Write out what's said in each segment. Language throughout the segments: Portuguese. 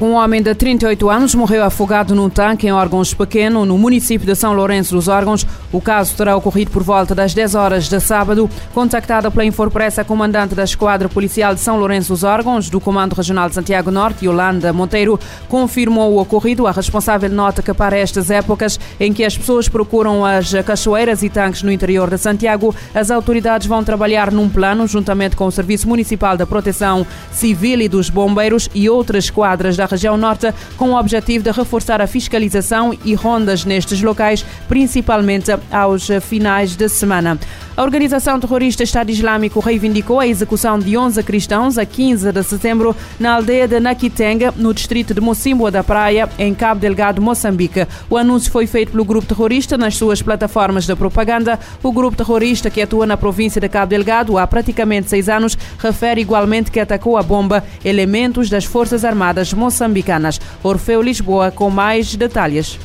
Um homem de 38 anos morreu afogado num tanque em órgãos pequeno no município de São Lourenço dos Órgãos. O caso terá ocorrido por volta das 10 horas de sábado. Contactada pela Infopress, a comandante da Esquadra Policial de São Lourenço dos Órgãos, do Comando Regional de Santiago Norte, Yolanda Monteiro, confirmou o ocorrido. A responsável nota que para estas épocas em que as pessoas procuram as cachoeiras e tanques no interior de Santiago, as autoridades vão trabalhar num plano, juntamente com o Serviço Municipal da Proteção Civil e dos Bombeiros e outras esquadras da região norte, com o objetivo de reforçar a fiscalização e rondas nestes locais, principalmente aos finais de semana. A organização terrorista Estado Islâmico reivindicou a execução de 11 cristãos a 15 de setembro na aldeia de Nakitenga, no distrito de Mocimboa da Praia, em Cabo Delgado, Moçambique. O anúncio foi feito pelo grupo terrorista nas suas plataformas de propaganda. O grupo terrorista que atua na província de Cabo Delgado há praticamente seis anos refere igualmente que atacou a bomba elementos das Forças Armadas moçambicanas. Orfeu Lisboa com mais detalhes.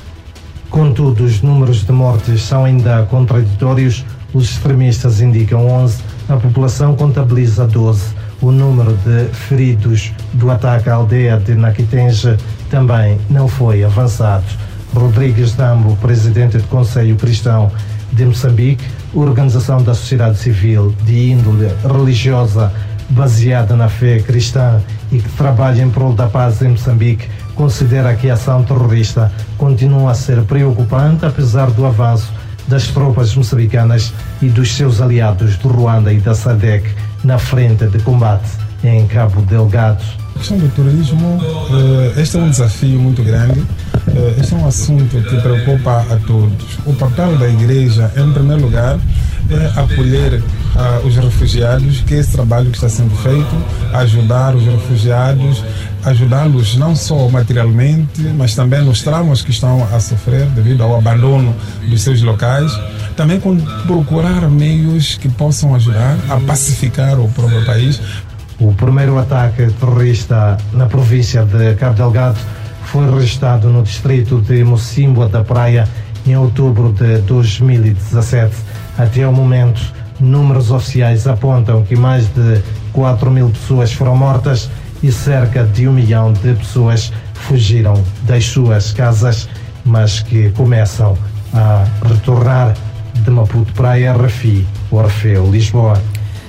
Contudo, os números de mortes são ainda contraditórios os extremistas indicam 11, a população contabiliza 12. O número de feridos do ataque à aldeia de Naquitenja também não foi avançado. Rodrigues Dambo, presidente do Conselho Cristão de Moçambique, organização da sociedade civil de índole religiosa baseada na fé cristã e que trabalha em prol da paz em Moçambique, considera que a ação terrorista continua a ser preocupante apesar do avanço das tropas moçambicanas e dos seus aliados do Ruanda e da SADEC na frente de combate em Cabo Delgado. A questão do turismo, eh, este é um desafio muito grande, eh, este é um assunto que preocupa a todos. O papel da igreja, em primeiro lugar, é acolher uh, os refugiados, que esse trabalho que está sendo feito, ajudar os refugiados, ajudá-los não só materialmente, mas também nos traumas que estão a sofrer devido ao abandono dos seus locais. Também procurar meios que possam ajudar a pacificar o próprio país. O primeiro ataque terrorista na província de Cabo Delgado foi registrado no distrito de Mocimboa da Praia em outubro de 2017. Até o momento, números oficiais apontam que mais de 4 mil pessoas foram mortas e cerca de um milhão de pessoas fugiram das suas casas, mas que começam a retornar de Maputo Praia, Rafi, Orfeu, Lisboa.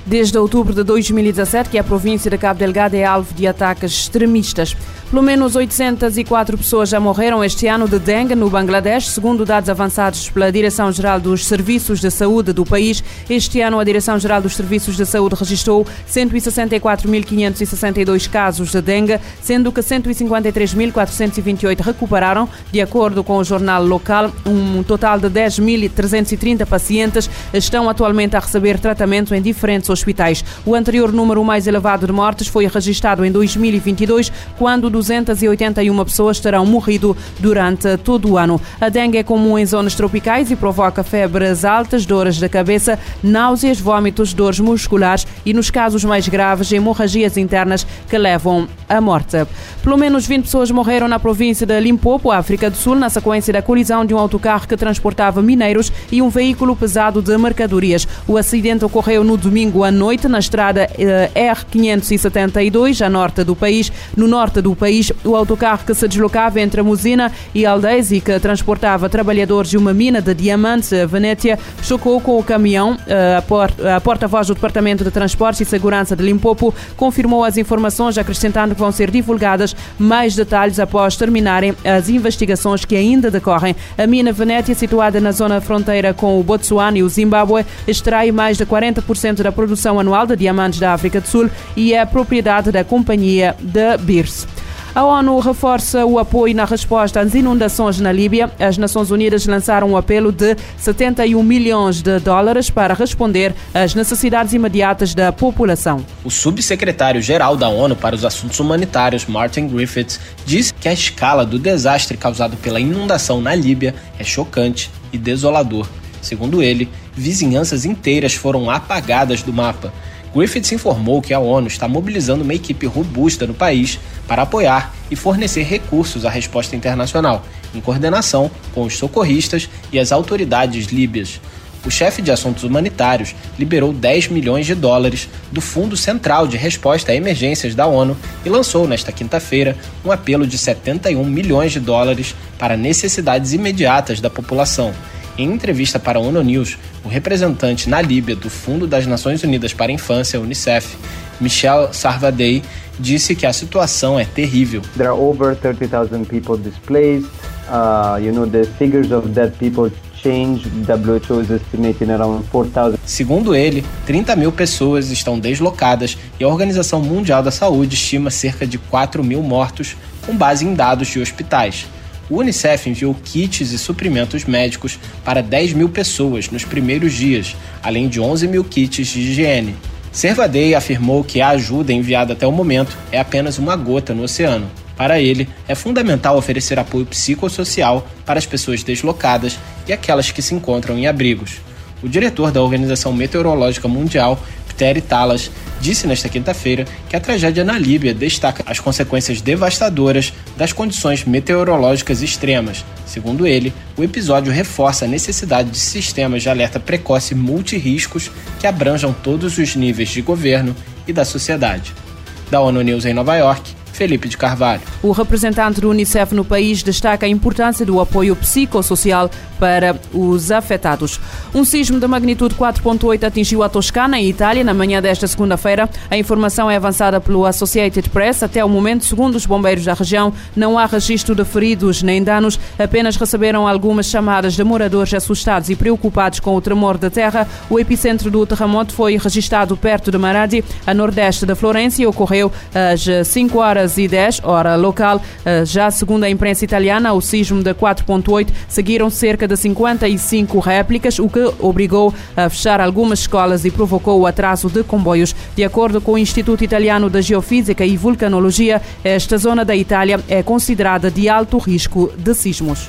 Desde outubro de 2017, que a província de Cabo Delgado é alvo de ataques extremistas. Pelo menos 804 pessoas já morreram este ano de dengue no Bangladesh, segundo dados avançados pela Direção-Geral dos Serviços de Saúde do país. Este ano, a Direção-Geral dos Serviços de Saúde registrou 164.562 casos de dengue, sendo que 153.428 recuperaram, de acordo com o jornal local. Um total de 10.330 pacientes estão atualmente a receber tratamento em diferentes hospitais. O anterior número mais elevado de mortes foi registrado em 2022, quando 281 pessoas terão morrido durante todo o ano. A dengue é comum em zonas tropicais e provoca febres altas, dores de cabeça, náuseas, vômitos, dores musculares e, nos casos mais graves, hemorragias internas que levam à morte. Pelo menos 20 pessoas morreram na província de Limpopo, África do Sul, na sequência da colisão de um autocarro que transportava mineiros e um veículo pesado de mercadorias. O acidente ocorreu no domingo à noite na estrada eh, R572, a norte do país. No norte do país. O autocarro que se deslocava entre a Musina e Aldeias e que transportava trabalhadores de uma mina de diamantes, Venécia, chocou com o caminhão. A porta-voz do Departamento de Transportes e Segurança de Limpopo confirmou as informações, acrescentando que vão ser divulgadas mais detalhes após terminarem as investigações que ainda decorrem. A mina Venécia, situada na zona fronteira com o Botsuana e o Zimbábue, extrai mais de 40% da produção anual de diamantes da África do Sul e é propriedade da companhia de Beers. A ONU reforça o apoio na resposta às inundações na Líbia. As Nações Unidas lançaram um apelo de 71 milhões de dólares para responder às necessidades imediatas da população. O subsecretário-geral da ONU para os Assuntos Humanitários, Martin Griffiths, disse que a escala do desastre causado pela inundação na Líbia é chocante e desolador. Segundo ele, vizinhanças inteiras foram apagadas do mapa. Griffiths informou que a ONU está mobilizando uma equipe robusta no país para apoiar e fornecer recursos à resposta internacional, em coordenação com os socorristas e as autoridades líbias. o chefe de assuntos humanitários liberou 10 milhões de dólares do Fundo Central de Resposta a Emergências da ONU e lançou nesta quinta-feira um apelo de 71 milhões de dólares para necessidades imediatas da população. Em entrevista para a ONU News, o representante na Líbia do Fundo das Nações Unidas para a Infância, UNICEF, Michel Sarvadei, disse que a situação é terrível. There are over 30,000 people displaced. Uh, you know the figures of dead people change. WHO is estimating around 4,000. Segundo ele, 30 mil pessoas estão deslocadas e a Organização Mundial da Saúde estima cerca de 4 mil mortos, com base em dados de hospitais. O Unicef enviou kits e suprimentos médicos para 10 mil pessoas nos primeiros dias, além de 11 mil kits de higiene. Servadei afirmou que a ajuda enviada até o momento é apenas uma gota no oceano. Para ele, é fundamental oferecer apoio psicossocial para as pessoas deslocadas e aquelas que se encontram em abrigos. O diretor da Organização Meteorológica Mundial, Pteri Talas, disse nesta quinta-feira que a tragédia na Líbia destaca as consequências devastadoras das condições meteorológicas extremas. Segundo ele, o episódio reforça a necessidade de sistemas de alerta precoce multirriscos que abranjam todos os níveis de governo e da sociedade. Da ONU News em Nova York, Felipe de Carvalho. O representante do Unicef no país destaca a importância do apoio psicossocial para os afetados. Um sismo de magnitude 4.8 atingiu a Toscana, em Itália, na manhã desta segunda-feira. A informação é avançada pelo Associated Press. Até o momento, segundo os bombeiros da região, não há registro de feridos nem danos, apenas receberam algumas chamadas de moradores assustados e preocupados com o tremor da terra. O epicentro do terremoto foi registrado perto de Maradi, a nordeste da Florença, e ocorreu às 5 horas horas e 10, hora local. Eh, já segundo a imprensa italiana, o sismo de 4.8 seguiram cerca de 55 réplicas, o que obrigou a fechar algumas escolas e provocou o atraso de comboios. De acordo com o Instituto Italiano de Geofísica e Vulcanologia, esta zona da Itália é considerada de alto risco de sismos.